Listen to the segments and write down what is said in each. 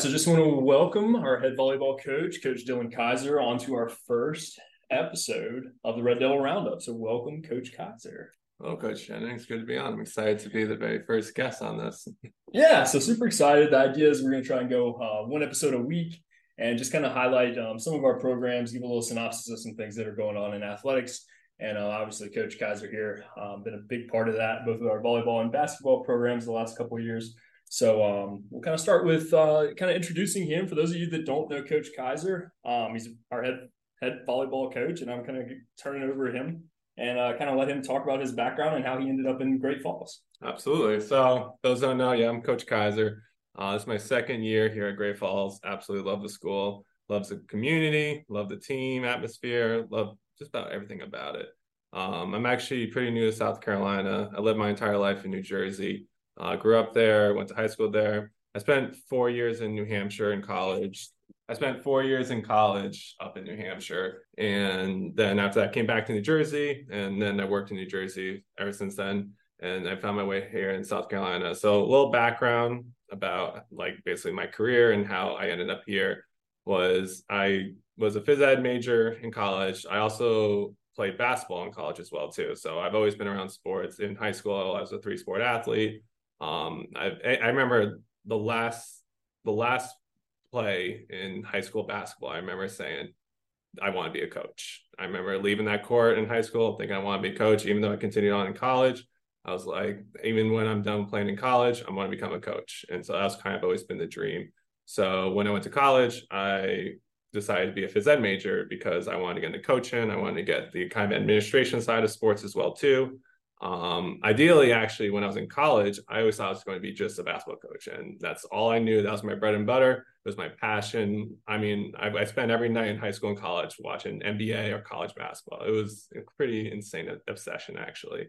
So just want to welcome our head volleyball coach, Coach Dylan Kaiser, onto our first episode of the Red Devil Roundup. So, welcome, Coach Kaiser. Well, Coach Jennings, good to be on. I'm excited to be the very first guest on this. Yeah, so super excited. The idea is we're going to try and go uh, one episode a week and just kind of highlight um, some of our programs, give a little synopsis of some things that are going on in athletics. And uh, obviously, Coach Kaiser here um, been a big part of that, both with our volleyball and basketball programs the last couple of years. So um, we'll kind of start with uh, kind of introducing him. For those of you that don't know Coach Kaiser, um, he's our head head volleyball coach, and I'm kind of turning over to him and uh, kind of let him talk about his background and how he ended up in Great Falls. Absolutely. So those don't know, yeah, I'm Coach Kaiser. Uh, is my second year here at Great Falls. Absolutely love the school, loves the community, love the team atmosphere, love just about everything about it. Um, I'm actually pretty new to South Carolina. I lived my entire life in New Jersey. Uh, grew up there, went to high school there. I spent four years in New Hampshire in college. I spent four years in college up in New Hampshire. And then after that, I came back to New Jersey. And then I worked in New Jersey ever since then. And I found my way here in South Carolina. So, a little background about like basically my career and how I ended up here was I was a phys ed major in college. I also played basketball in college as well too. So I've always been around sports. In high school, I was a three sport athlete. Um, I, I remember the last the last play in high school basketball. I remember saying, "I want to be a coach." I remember leaving that court in high school thinking I want to be a coach. Even though I continued on in college, I was like, even when I'm done playing in college, I want to become a coach. And so that's kind of always been the dream. So when I went to college, I decided to be a phys ed major because I wanted to get into coaching. I wanted to get the kind of administration side of sports as well too. Um, ideally, actually, when I was in college, I always thought I was going to be just a basketball coach, and that's all I knew. That was my bread and butter. It was my passion. I mean, I, I spent every night in high school and college watching NBA or college basketball. It was a pretty insane obsession, actually.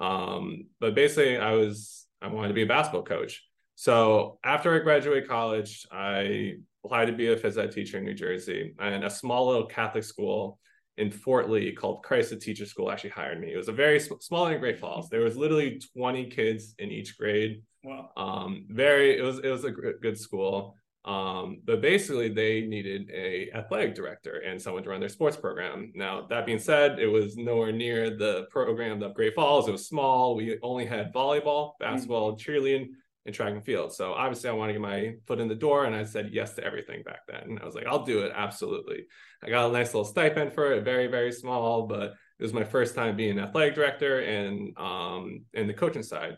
Um, but basically, I was I wanted to be a basketball coach. So after I graduated college, I applied to be a phys ed teacher in New Jersey, and a small little Catholic school in Fort Lee called Christ the Teacher School actually hired me. It was a very sm- small in Great Falls. There was literally 20 kids in each grade. Wow. Um, very, it was, it was a good school. Um, but basically they needed a athletic director and someone to run their sports program. Now, that being said, it was nowhere near the program of Great Falls. It was small. We only had volleyball, basketball, mm-hmm. cheerleading and track and field. So obviously I want to get my foot in the door and I said yes to everything back then. And I was like, I'll do it. Absolutely. I got a nice little stipend for it, very, very small, but it was my first time being athletic director and um in the coaching side.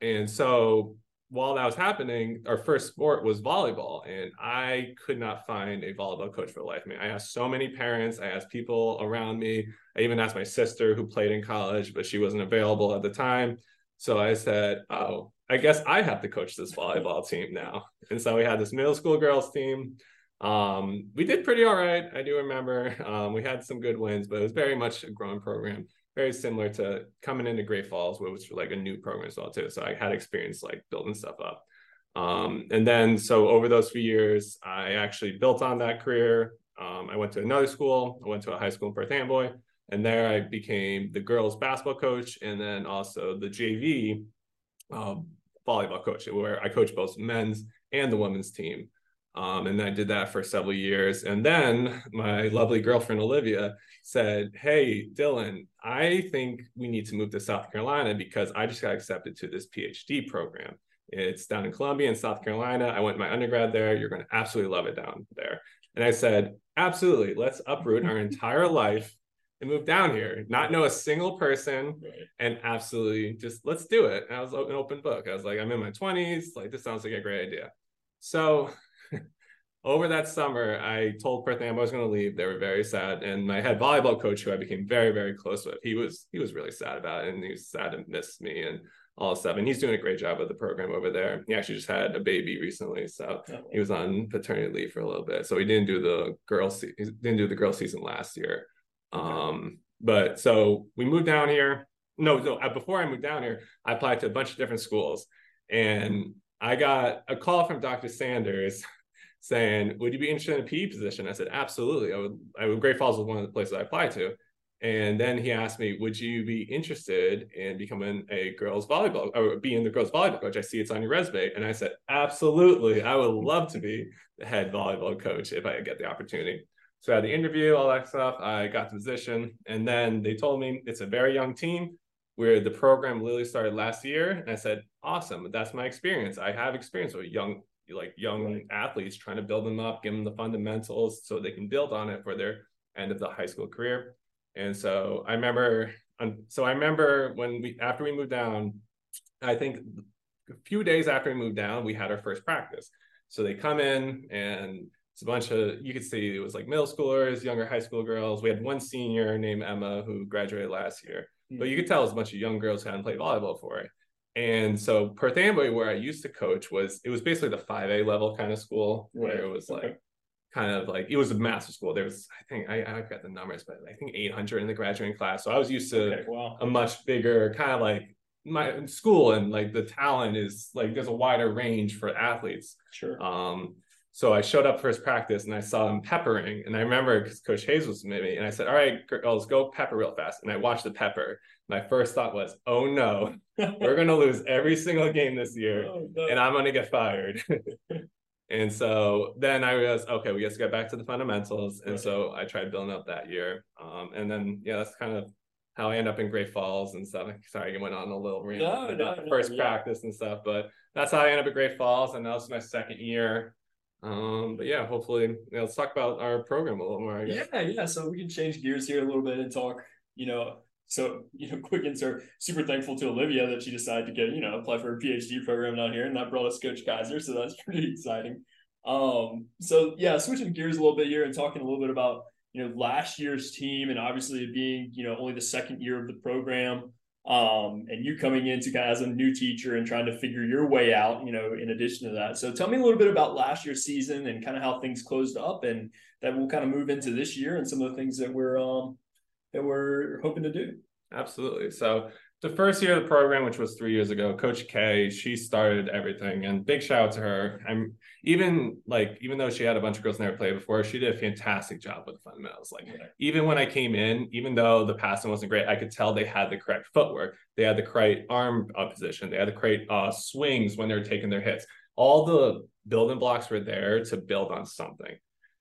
And so while that was happening, our first sport was volleyball, and I could not find a volleyball coach for life of me. I asked so many parents, I asked people around me, I even asked my sister who played in college, but she wasn't available at the time. So I said, Oh, I guess I have to coach this volleyball team now. And so we had this middle school girls team. Um, we did pretty all right. I do remember um, we had some good wins, but it was very much a growing program, very similar to coming into Great Falls, which was like a new program as well too. So I had experience like building stuff up. Um, and then so over those few years, I actually built on that career. Um, I went to another school. I went to a high school in Perth Amboy, and there I became the girls basketball coach, and then also the JV um, volleyball coach, where I coach both men's and the women's team. Um, and I did that for several years. And then my lovely girlfriend Olivia said, Hey, Dylan, I think we need to move to South Carolina because I just got accepted to this PhD program. It's down in Columbia in South Carolina. I went my undergrad there. You're going to absolutely love it down there. And I said, Absolutely. Let's uproot our entire life and move down here, not know a single person, right. and absolutely just let's do it. And I was an open book. I was like, I'm in my 20s. Like, this sounds like a great idea. So, over that summer, I told Perth Amboy I was going to leave. They were very sad, and my head volleyball coach, who I became very, very close with, he was he was really sad about it, and he was sad to miss me and all stuff. And he's doing a great job with the program over there. He actually just had a baby recently, so oh. he was on paternity leave for a little bit. So he didn't do the girl se- he didn't do the girl season last year. Um, but so we moved down here. No, no, uh, before I moved down here, I applied to a bunch of different schools and I got a call from Dr. Sanders saying, Would you be interested in a PE position? I said, Absolutely. I would, I would, Great Falls was one of the places I applied to. And then he asked me, "Would you be interested in becoming a girls volleyball or being the girls volleyball coach? I see it's on your resume." And I said, "Absolutely, I would love to be the head volleyball coach if I get the opportunity." So I had the interview, all that stuff. I got the position, and then they told me it's a very young team where the program literally started last year. And I said, "Awesome, that's my experience. I have experience with young." like young athletes trying to build them up give them the fundamentals so they can build on it for their end of the high school career and so I remember, um, so I remember when we after we moved down, I think a few days after we moved down, we had our first practice. So they come in and it's a bunch of you could see it was like middle schoolers, younger high school girls. We had one senior named Emma who graduated last year, mm-hmm. but you could tell it was a bunch of young girls who hadn't played volleyball for it. And so Perth Amboy, where I used to coach, was it was basically the 5A level kind of school where it was like kind of like it was a massive school. There was, I think, I, I got the numbers, but I think 800 in the graduating class. So I was used to okay, wow. a much bigger kind of like my school, and like the talent is like there's a wider range for athletes. Sure. Um, so I showed up for his practice and I saw him peppering, and I remember because Coach Hayes was with me, and I said, "All right, girls, go pepper real fast." And I watched the pepper. My first thought was, "Oh no, we're gonna lose every single game this year, oh, and I'm gonna get fired." And so then I realized, okay, we to get back to the fundamentals. And so I tried building up that year. Um, and then, yeah, that's kind of how I end up in Great Falls and stuff. Sorry, I went on a little rant no, no, no, first yeah. practice and stuff, but that's how I end up at Great Falls. And that was my second year. Um, but yeah, hopefully, you know, let's talk about our program a little more. Yeah, yeah. So we can change gears here a little bit and talk, you know, so, you know, quick insert, super thankful to Olivia that she decided to get, you know, apply for a PhD program down here. And that brought us Coach Kaiser. So that's pretty exciting. Um, so yeah, switching gears a little bit here and talking a little bit about, you know, last year's team and obviously being, you know, only the second year of the program. Um, and you coming into kind of as a new teacher and trying to figure your way out, you know, in addition to that. So tell me a little bit about last year's season and kind of how things closed up and that we'll kind of move into this year and some of the things that we're um that we're hoping to do. Absolutely. So the first year of the program, which was three years ago, Coach K, she started everything, and big shout out to her. I'm even like even though she had a bunch of girls never played before, she did a fantastic job with the fundamentals. Like even when I came in, even though the passing wasn't great, I could tell they had the correct footwork, they had the correct arm position, they had the correct uh, swings when they were taking their hits. All the building blocks were there to build on something.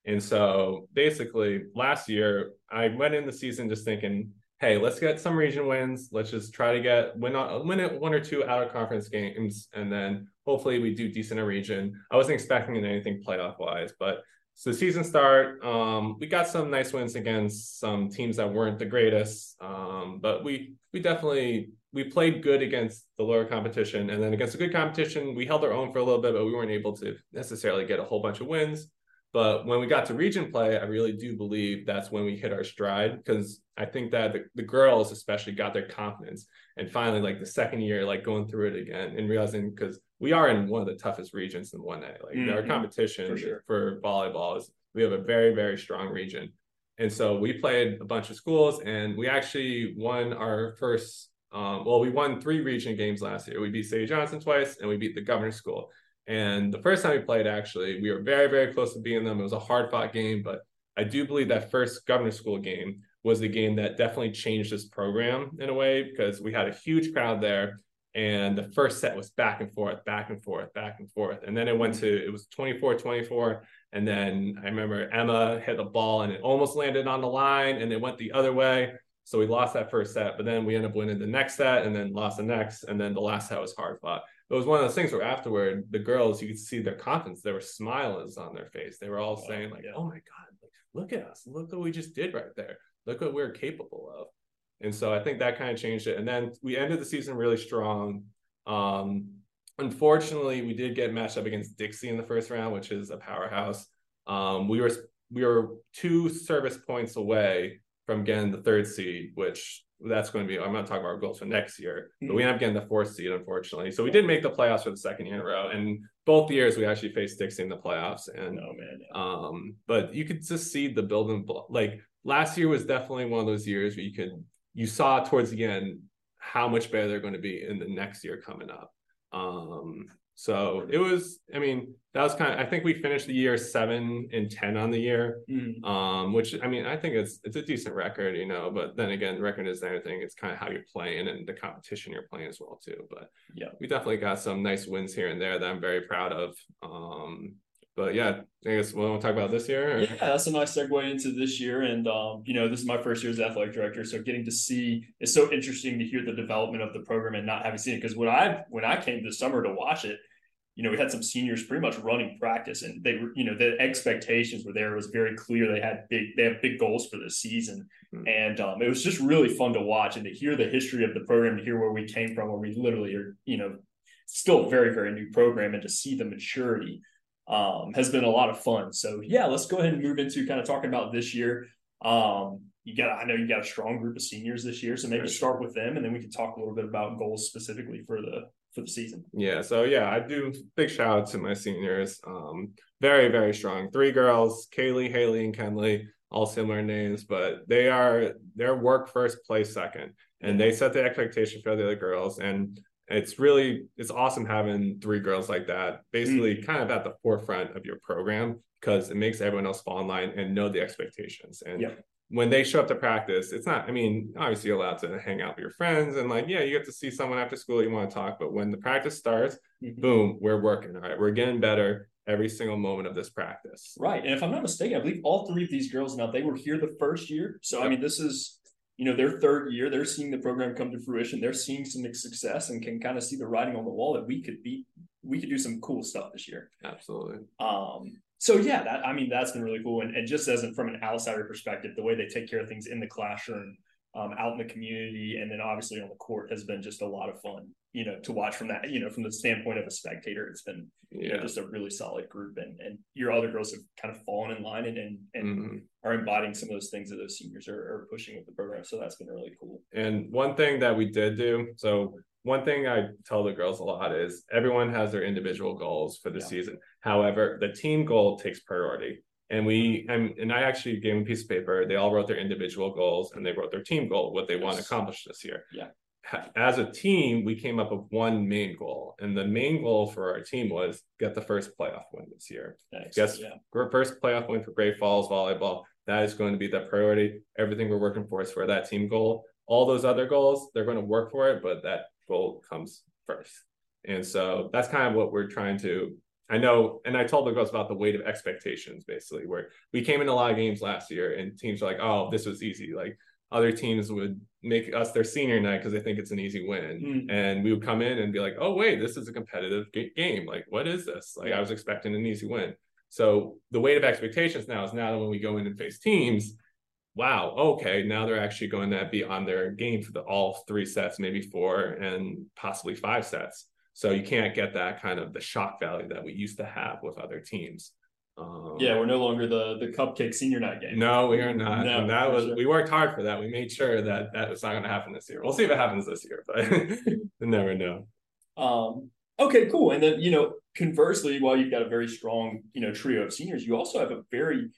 And so basically, last year I went in the season just thinking hey, let's get some region wins. Let's just try to get win on win it one or two out of conference games, and then hopefully we do decent in region. I wasn't expecting anything playoff wise, but so the season start, um, we got some nice wins against some teams that weren't the greatest, um, but we we definitely we played good against the lower competition, and then against a good competition, we held our own for a little bit, but we weren't able to necessarily get a whole bunch of wins. But when we got to region play, I really do believe that's when we hit our stride because I think that the, the girls especially got their confidence and finally like the second year, like going through it again and realizing because we are in one of the toughest regions in 1A. Like mm-hmm. our competition for, sure. for volleyball is we have a very, very strong region. And so we played a bunch of schools and we actually won our first um, well, we won three region games last year. We beat C.A. Johnson twice and we beat the governor's school. And the first time we played, actually, we were very, very close to beating them. It was a hard fought game, but I do believe that first governor school game was the game that definitely changed this program in a way because we had a huge crowd there. And the first set was back and forth, back and forth, back and forth. And then it went to, it was 24 24. And then I remember Emma hit the ball and it almost landed on the line and it went the other way. So we lost that first set, but then we ended up winning the next set and then lost the next. And then the last set was hard fought it was one of those things where afterward the girls you could see their confidence. There were smiles on their face. They were all saying like yeah. oh my god like, look at us. Look what we just did right there. Look what we're capable of. And so i think that kind of changed it. And then we ended the season really strong. Um unfortunately we did get matched up against dixie in the first round which is a powerhouse. Um we were we were two service points away from getting the third seed which that's going to be i'm not talking about our goals for next year but we mm-hmm. end up getting the fourth seed unfortunately so we did make the playoffs for the second year in a row and both years we actually faced dixie in the playoffs and oh man yeah. um but you could just see the building block like last year was definitely one of those years where you could you saw towards the end how much better they're going to be in the next year coming up um So it was, I mean, that was kind of, I think we finished the year seven and 10 on the year, mm-hmm. um, which, I mean, I think it's, it's a decent record, you know, but then again, the record is anything. It's kind of how you're playing and the competition you're playing as well, too. But yeah, we definitely got some nice wins here and there that I'm very proud of. Um, but yeah, I guess we want to talk about this year. Or? Yeah, that's a nice segue into this year. And um, you know, this is my first year as athletic director, so getting to see it's so interesting to hear the development of the program and not having seen it. Because when I when I came this summer to watch it, you know, we had some seniors pretty much running practice, and they were, you know, the expectations were there. It was very clear they had big they have big goals for this season, mm-hmm. and um, it was just really fun to watch and to hear the history of the program, to hear where we came from, where we literally are, you know, still a very very new program, and to see the maturity um, has been a lot of fun. So yeah, let's go ahead and move into kind of talking about this year. Um, you got, I know you got a strong group of seniors this year, so maybe start with them, and then we can talk a little bit about goals specifically for the for the season. Yeah, so yeah, I do big shout out to my seniors. Um, very very strong. Three girls, Kaylee, Haley, and Kenley, all similar names, but they are their work first, play second, and they set the expectation for the other girls and it's really it's awesome having three girls like that basically mm. kind of at the forefront of your program because it makes everyone else fall in line and know the expectations and yeah. when they show up to practice it's not i mean obviously you're allowed to hang out with your friends and like yeah you get to see someone after school you want to talk but when the practice starts mm-hmm. boom we're working all right we're getting better every single moment of this practice right and if i'm not mistaken i believe all three of these girls now they were here the first year so yep. i mean this is you know their third year they're seeing the program come to fruition. They're seeing some success and can kind of see the writing on the wall that we could be we could do some cool stuff this year. Absolutely. Um so yeah that i mean that's been really cool. And, and just as in, from an outsider perspective the way they take care of things in the classroom um, out in the community and then obviously on the court has been just a lot of fun you know to watch from that you know from the standpoint of a spectator it's been you know just a really solid group and and your other girls have kind of fallen in line and and, and mm-hmm. are embodying some of those things that those seniors are, are pushing with the program so that's been really cool and one thing that we did do so one thing I tell the girls a lot is everyone has their individual goals for the yeah. season. However, the team goal takes priority and we and, and i actually gave them a piece of paper they all wrote their individual goals and they wrote their team goal what they yes. want to accomplish this year yeah as a team we came up with one main goal and the main goal for our team was get the first playoff win this year Thanks. yes yeah. first playoff win for great falls volleyball that is going to be the priority everything we're working for is for that team goal all those other goals they're going to work for it but that goal comes first and so that's kind of what we're trying to I know, and I told the girls about the weight of expectations, basically, where we came in a lot of games last year and teams are like, oh, this was easy. Like other teams would make us their senior night because they think it's an easy win. Mm. And we would come in and be like, oh, wait, this is a competitive game. Like, what is this? Like, I was expecting an easy win. So the weight of expectations now is now that when we go in and face teams, wow, okay, now they're actually going to be on their game for the all three sets, maybe four and possibly five sets. So you can't get that kind of the shock value that we used to have with other teams. Um, yeah, we're no longer the the cupcake senior night game. No, we are not. No, and that was sure. we worked hard for that. We made sure that that was not going to happen this year. We'll see if it happens this year, but never know. Um, okay, cool. And then you know, conversely, while you've got a very strong you know trio of seniors, you also have a very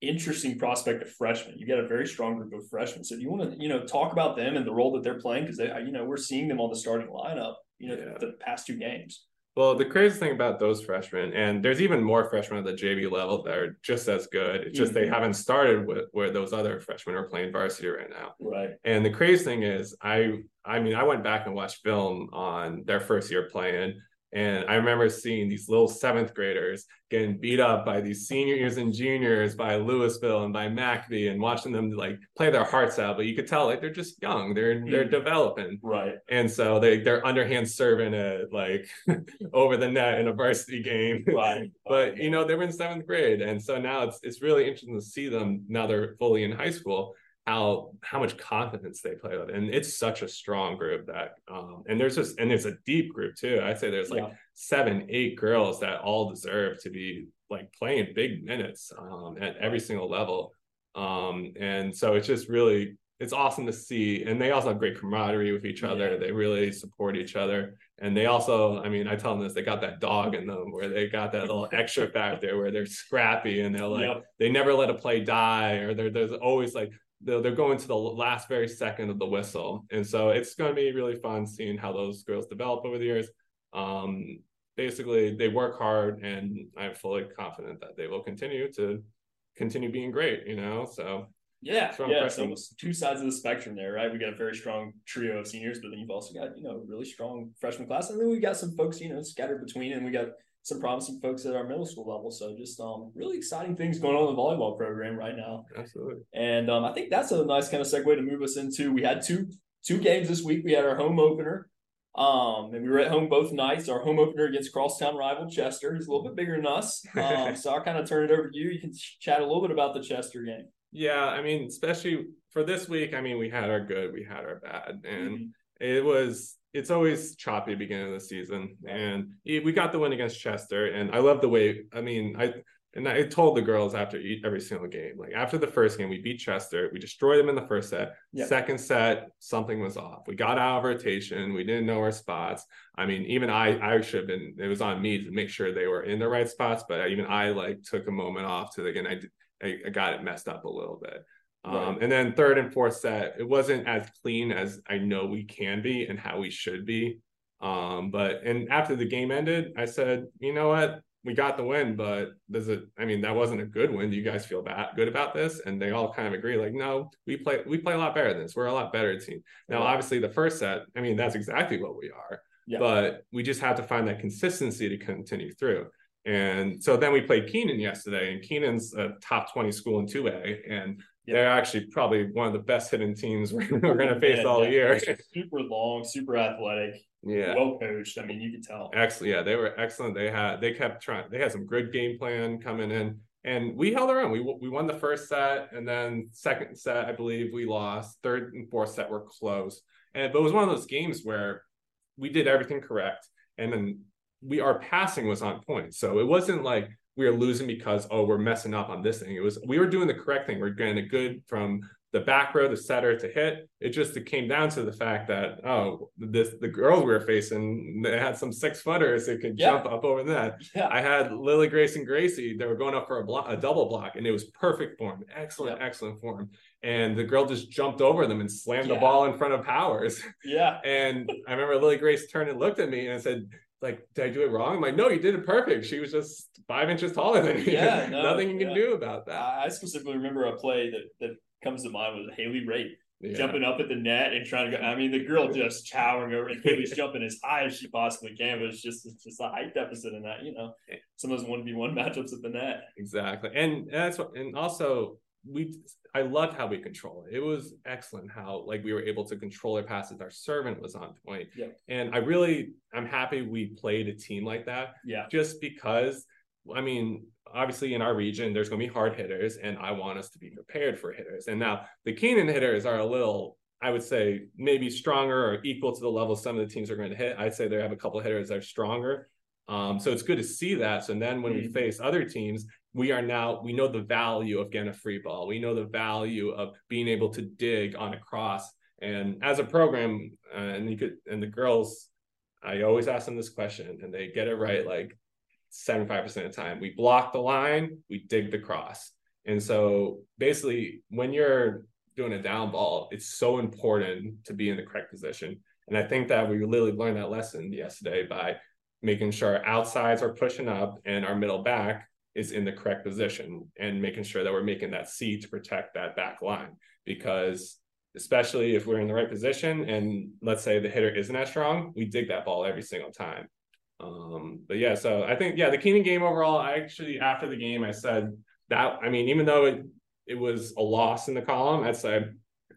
interesting prospect of freshmen. You've got a very strong group of freshmen. So do you want to you know talk about them and the role that they're playing because they you know we're seeing them on the starting lineup you know, yeah. the past two games. Well, the crazy thing about those freshmen, and there's even more freshmen at the JV level that are just as good. It's just mm-hmm. they haven't started with where those other freshmen are playing varsity right now. Right. And the crazy thing is, I, I mean, I went back and watched film on their first year playing, and I remember seeing these little seventh graders getting beat up by these seniors and juniors by Lewisville and by McAfee and watching them like play their hearts out. But you could tell like they're just young. They're mm. they're developing. Right. And so they they're underhand serving it like over the net in a varsity game. Right. but you know, they were in seventh grade. And so now it's it's really interesting to see them now they're fully in high school how how much confidence they play with. And it's such a strong group that um and there's just and there's a deep group too. I'd say there's like yeah. seven eight girls that all deserve to be like playing big minutes um at every single level. Um and so it's just really it's awesome to see. And they also have great camaraderie with each other. Yeah. they really support each other. And they also i mean i tell them this they got that dog in them where they got that little extra factor where they're scrappy and they're like yep. they never let a play die or there's always like they're going to the last very second of the whistle. And so it's going to be really fun seeing how those girls develop over the years. Um, basically they work hard, and I'm fully confident that they will continue to continue being great. You know, so yeah, yeah. So two sides of the spectrum there, right? We got a very strong trio of seniors, but then you've also got you know really strong freshman class, and then we got some folks you know scattered between, and we got some promising folks at our middle school level. So just um, really exciting things going on in the volleyball program right now. Absolutely. And um, I think that's a nice kind of segue to move us into. We had two two games this week. We had our home opener, um, and we were at home both nights. Our home opener against crosstown rival Chester. He's a little bit bigger than us. Um, so I'll kind of turn it over to you. You can chat a little bit about the Chester game. Yeah, I mean, especially for this week. I mean, we had our good, we had our bad, and mm-hmm. It was it's always choppy beginning of the season, and we got the win against Chester, and I love the way. I mean, I and I told the girls after every single game, like after the first game, we beat Chester, we destroyed them in the first set. Yep. Second set, something was off. We got out of rotation, we didn't know our spots. I mean, even I, I should have been. It was on me to make sure they were in the right spots, but even I like took a moment off to again. I I got it messed up a little bit. Um, right. And then third and fourth set, it wasn't as clean as I know we can be and how we should be. Um, but and after the game ended, I said, you know what, we got the win, but does it? I mean, that wasn't a good win. Do you guys feel bad good about this? And they all kind of agree, like, no, we play we play a lot better than this. We're a lot better team. Now, obviously, the first set, I mean, that's exactly what we are. Yeah. But we just have to find that consistency to continue through. And so then we played Keenan yesterday, and Keenan's a top 20 school in 2A. And they're actually probably one of the best hitting teams we're, we're going to face yeah, all yeah. year. super long, super athletic. Yeah, well coached. I mean, you can tell. Excellent. Yeah, they were excellent. They had they kept trying. They had some good game plan coming in, and we held our own. We we won the first set, and then second set, I believe we lost. Third and fourth set were close, and but it was one of those games where we did everything correct, and then we our passing was on point. So it wasn't like we were losing because oh we're messing up on this thing. It was we were doing the correct thing. We're getting a good from the back row, the setter to hit. It just it came down to the fact that oh this the girls we were facing they had some six footers that could yeah. jump up over that. Yeah. I had Lily Grace and Gracie. They were going up for a block, a double block, and it was perfect form, excellent, yeah. excellent form. And the girl just jumped over them and slammed the ball in front of Powers. Yeah. and I remember Lily Grace turned and looked at me and said, like, did I do it wrong? I'm like, no, you did it perfect. She was just five inches taller than me. Yeah, no, nothing you yeah. can do about that. I specifically remember a play that that comes to mind was Haley Rate. Yeah. Jumping up at the net and trying to go. I mean, the girl just towering over, and Haley's jumping as high as she possibly can. But it's just it's just a height deficit in that. You know, some of those one v one matchups at the net. Exactly, and that's what, and also we I loved how we control it. It was excellent how like we were able to control our passes. Our servant was on point. Yeah. And I really I'm happy we played a team like that. Yeah. Just because I mean, obviously in our region there's gonna be hard hitters and I want us to be prepared for hitters. And now the Keenan hitters are a little I would say maybe stronger or equal to the level some of the teams are going to hit. I'd say they have a couple of hitters that are stronger. Um, so it's good to see that. So then when mm-hmm. we face other teams, we are now we know the value of getting a free ball. We know the value of being able to dig on a cross. And as a program, uh, and you could and the girls, I always ask them this question, and they get it right like 75% of the time. We block the line, we dig the cross. And so basically, when you're doing a down ball, it's so important to be in the correct position. And I think that we literally learned that lesson yesterday by making sure our outsides are pushing up and our middle back is in the correct position and making sure that we're making that C to protect that back line. Because especially if we're in the right position and let's say the hitter isn't as strong, we dig that ball every single time. Um, but yeah, so I think yeah, the Keenan game overall, I actually after the game I said that I mean, even though it it was a loss in the column, I said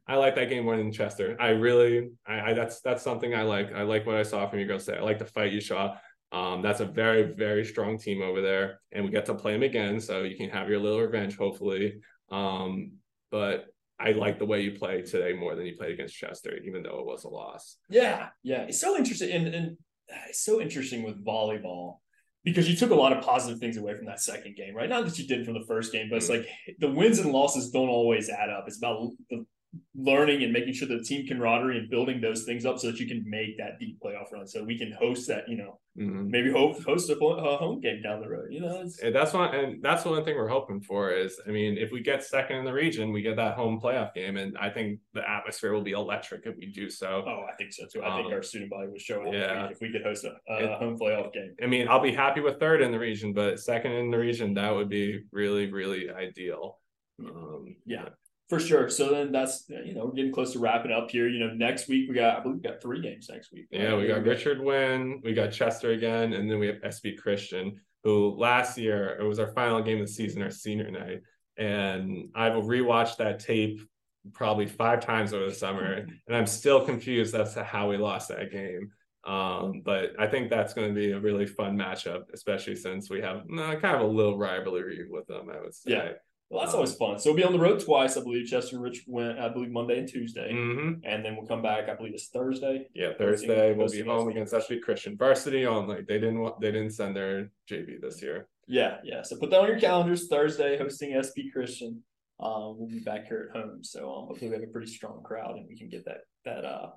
I like that game more than Chester. I really I, I that's that's something I like. I like what I saw from you girls say. I like the fight you saw. Um, that's a very, very strong team over there, and we get to play them again, so you can have your little revenge, hopefully. Um, but I like the way you play today more than you played against Chester, even though it was a loss. Yeah, yeah, it's so interesting, and, and it's so interesting with volleyball because you took a lot of positive things away from that second game, right? Not that you did from the first game, but it's mm. like the wins and losses don't always add up. It's about the learning and making sure the team camaraderie and building those things up so that you can make that deep playoff run. So we can host that, you know, mm-hmm. maybe hope, host a, a, home game down the road. You know, and that's one and that's the one thing we're hoping for is I mean, if we get second in the region, we get that home playoff game, and I think the atmosphere will be electric if we do so. Oh, I think so too. I um, think our student body would show up yeah. if we could host a, a it, home playoff game. I mean, I'll be happy with third in the region, but second in the region that would be really really ideal. Um, yeah for sure. So then that's you know we're getting close to wrapping up here. You know, next week we got I believe we got three games next week. Right? Yeah, we got Richard Winn, we got Chester again, and then we have SB Christian, who last year it was our final game of the season, our senior night, and I've rewatched that tape probably five times over the summer, and I'm still confused as to how we lost that game. Um, but I think that's going to be a really fun matchup, especially since we have uh, kind of a little rivalry with them. I would say. Yeah. Well, that's always fun. So we'll be on the road twice, I believe. Chester and Richard Winn, I believe, Monday and Tuesday, mm-hmm. and then we'll come back. I believe it's Thursday. Yeah, Thursday we'll be home against SB Christian varsity only. They didn't want, they didn't send their JV this year. Yeah, yeah. So put that on your calendars. Thursday hosting SB Christian. Um, we'll be back here at home, so um, hopefully we have a pretty strong crowd and we can get that that uh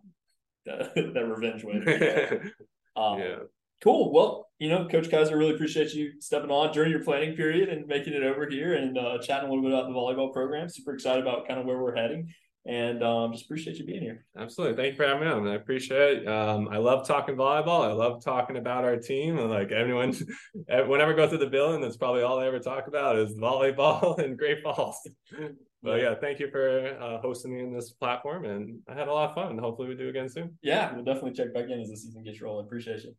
that, that revenge win. um, yeah. Cool. Well, you know, Coach Kaiser, really appreciate you stepping on during your planning period and making it over here and uh, chatting a little bit about the volleyball program. Super excited about kind of where we're heading. And um, just appreciate you being here. Absolutely. Thank you for having me on. I appreciate it. Um, I love talking volleyball. I love talking about our team. And like everyone, whenever I go through the building, that's probably all I ever talk about is volleyball and Great Falls. But yeah, thank you for uh, hosting me in this platform. And I had a lot of fun. Hopefully we do again soon. Yeah, we'll definitely check back in as the season gets rolling. Appreciate you.